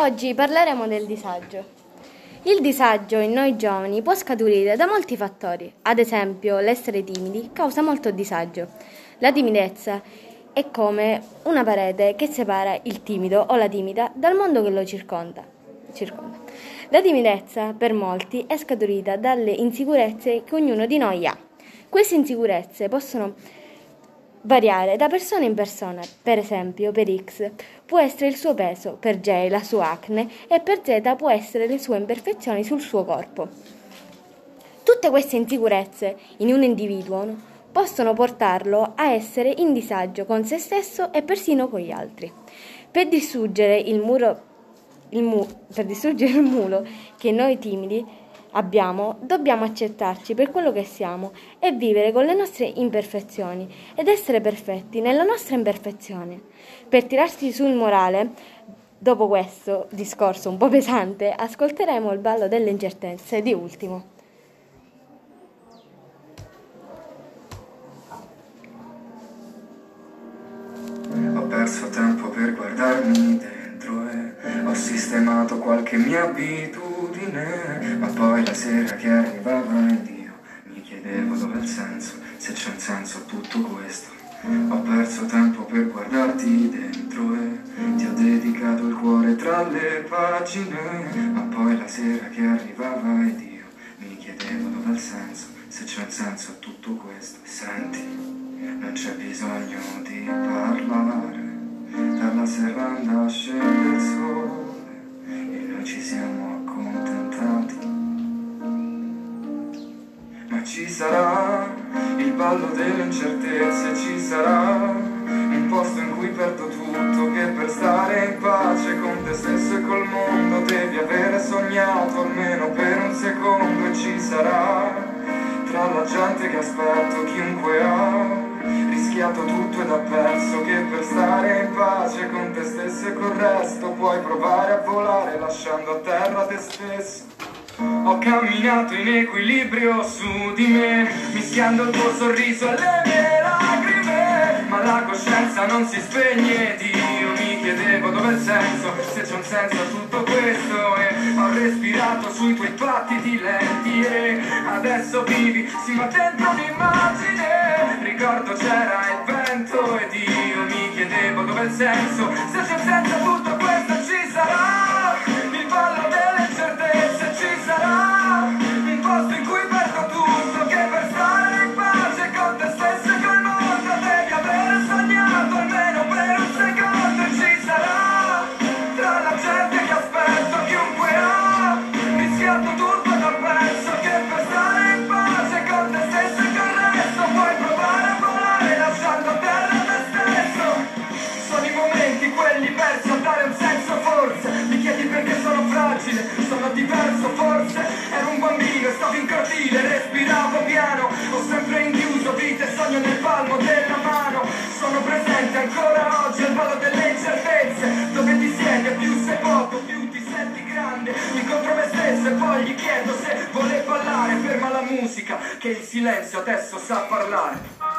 Oggi parleremo del disagio. Il disagio in noi giovani può scaturire da molti fattori, ad esempio l'essere timidi causa molto disagio. La timidezza è come una parete che separa il timido o la timida dal mondo che lo circonda. circonda. La timidezza per molti è scaturita dalle insicurezze che ognuno di noi ha. Queste insicurezze possono variare da persona in persona. Per esempio, per X può essere il suo peso, per J la sua acne e per Z può essere le sue imperfezioni sul suo corpo. Tutte queste insicurezze in un individuo possono portarlo a essere in disagio con se stesso e persino con gli altri. Per distruggere il muro, il mu- per distruggere il muro che noi timidi abbiamo, dobbiamo accettarci per quello che siamo e vivere con le nostre imperfezioni ed essere perfetti nella nostra imperfezione. Per tirarsi sul morale, dopo questo discorso un po' pesante, ascolteremo il ballo delle incertezze di ultimo. Ho perso tempo per guardarmi dentro e ho sistemato qualche mia abitudine abitudine, ma poi la sera che arrivava ed io mi chiedevo dove il senso, se c'è un senso a tutto questo. Ho perso tempo per guardarti dentro e ti ho dedicato il cuore tra le pagine, ma poi la sera che arrivava ed io mi chiedevo dove il senso, se c'è un senso a tutto questo. Senti, non c'è bisogno di parlare, dalla serranda scende il sole e noi ci siamo ci sarà. Il ballo delle incertezze, ci sarà. Un posto in cui perdo tutto che per stare in pace con te stesso e col mondo devi avere sognato almeno per un secondo e ci sarà. Tra la gente che aspetto chiunque ha rischiato tutto ed ha perso che per stare in pace con te stesso e col resto puoi provare a volare lasciando a terra te stesso ho camminato in equilibrio su di me, mischiando il tuo sorriso alle mie lacrime. Ma la coscienza non si spegne ed io mi chiedevo dove è il senso, se c'è un senso a tutto questo. E ho respirato sui tuoi battiti lenti e adesso vivi, sì ma dentro un'immagine. Ricordo c'era il vento ed io mi chiedevo dove è il senso, se c'è un senso a tutto questo musica che il silenzio adesso sa parlare.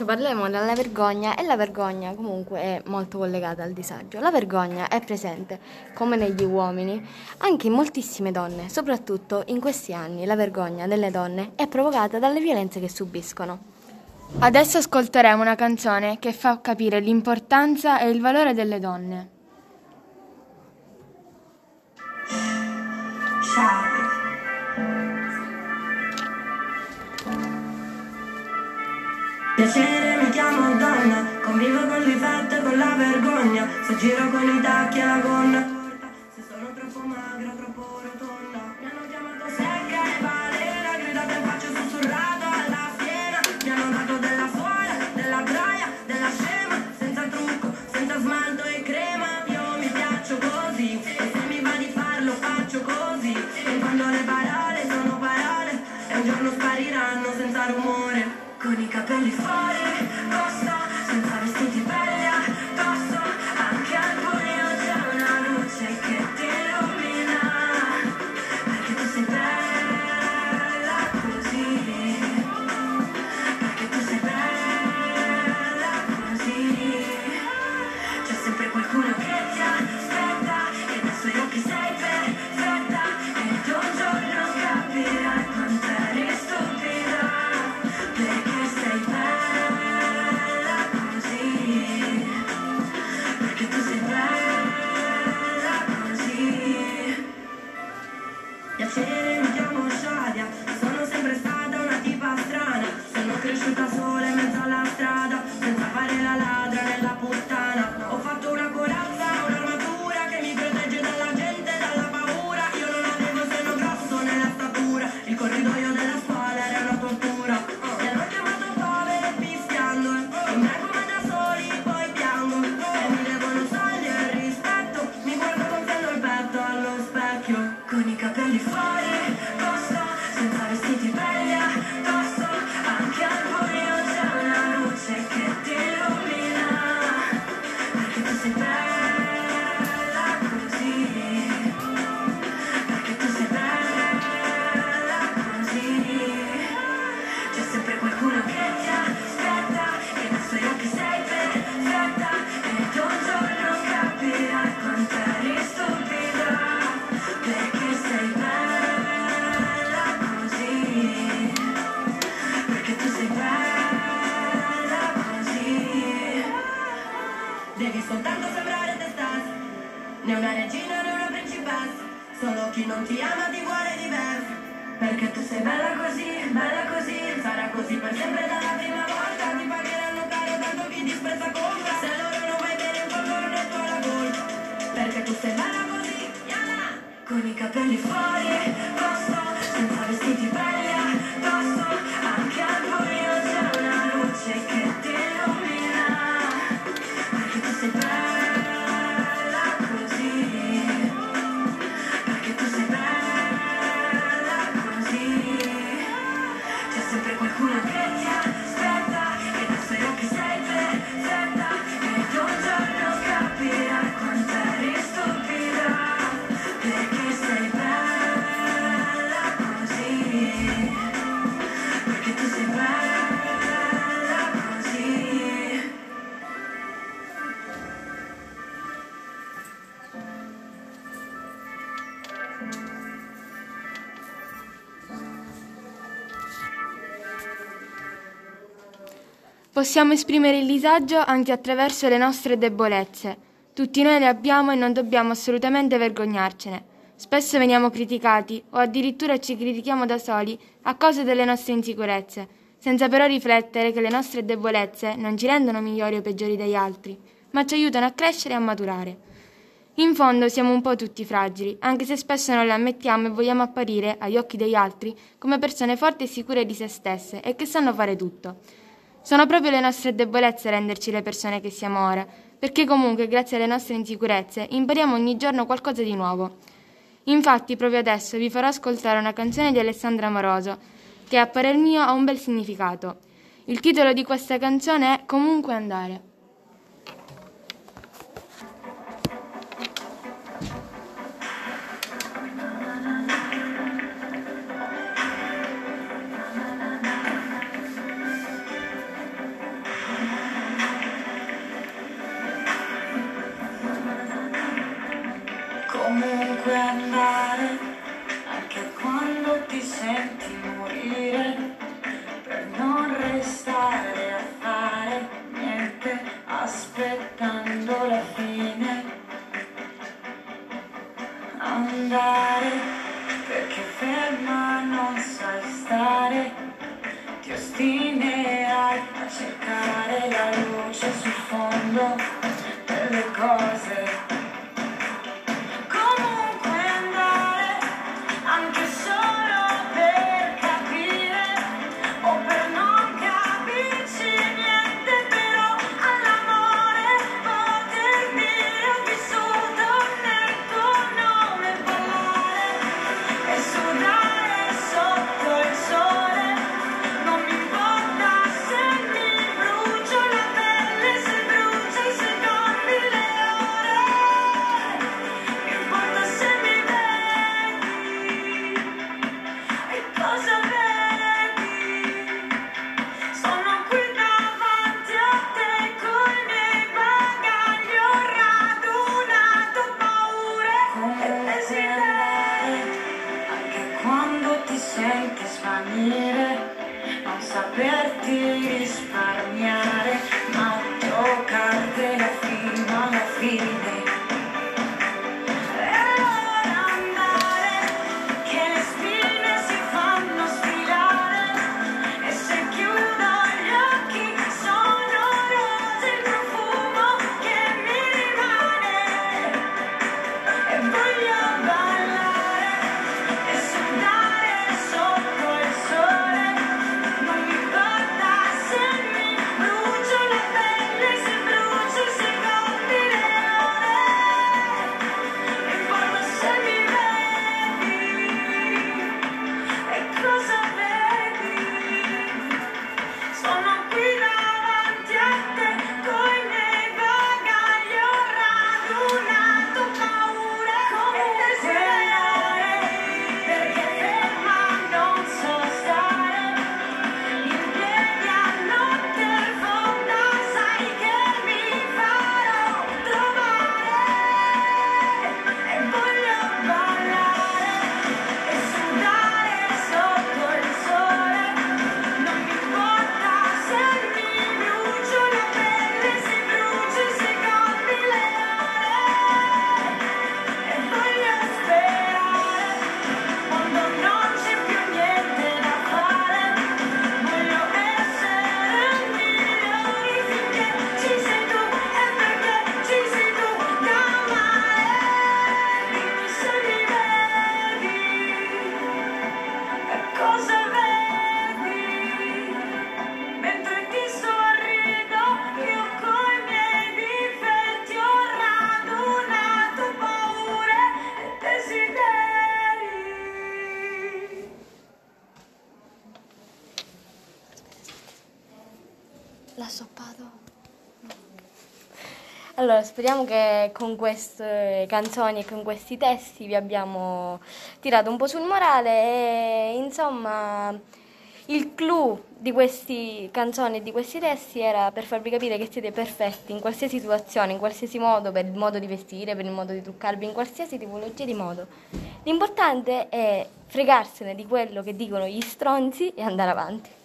Adesso parleremo della vergogna e la vergogna comunque è molto collegata al disagio. La vergogna è presente, come negli uomini, anche in moltissime donne, soprattutto in questi anni la vergogna delle donne è provocata dalle violenze che subiscono. Adesso ascolteremo una canzone che fa capire l'importanza e il valore delle donne. Piace Convivo con l'ifetto e con la vergogna. Se giro con i tacchi e la gonna Se sono troppo magra, troppo rotonda. Mi hanno chiamato secca e balena Gridate in faccia sussurrato alla schiena Mi hanno dato della suola, della braia, della scema. Senza trucco, senza smalto e crema Io mi piaccio così. E se mi va di farlo faccio così. E quando le parole sono parole E un giorno spariranno senza rumore con i capelli fuori, posto, 35 Possiamo esprimere il disagio anche attraverso le nostre debolezze. Tutti noi le abbiamo e non dobbiamo assolutamente vergognarcene. Spesso veniamo criticati o addirittura ci critichiamo da soli a causa delle nostre insicurezze, senza però riflettere che le nostre debolezze non ci rendono migliori o peggiori degli altri, ma ci aiutano a crescere e a maturare. In fondo siamo un po' tutti fragili, anche se spesso non le ammettiamo e vogliamo apparire, agli occhi degli altri, come persone forti e sicure di se stesse e che sanno fare tutto. Sono proprio le nostre debolezze a renderci le persone che siamo ora, perché comunque grazie alle nostre insicurezze impariamo ogni giorno qualcosa di nuovo. Infatti proprio adesso vi farò ascoltare una canzone di Alessandra Moroso, che a parer mio ha un bel significato. Il titolo di questa canzone è Comunque andare. That is fine. Allora, speriamo che con queste canzoni e con questi testi vi abbiamo tirato un po' sul morale e insomma il clou di queste canzoni e di questi testi era per farvi capire che siete perfetti in qualsiasi situazione, in qualsiasi modo, per il modo di vestire, per il modo di truccarvi, in qualsiasi tipologia di modo. L'importante è fregarsene di quello che dicono gli stronzi e andare avanti.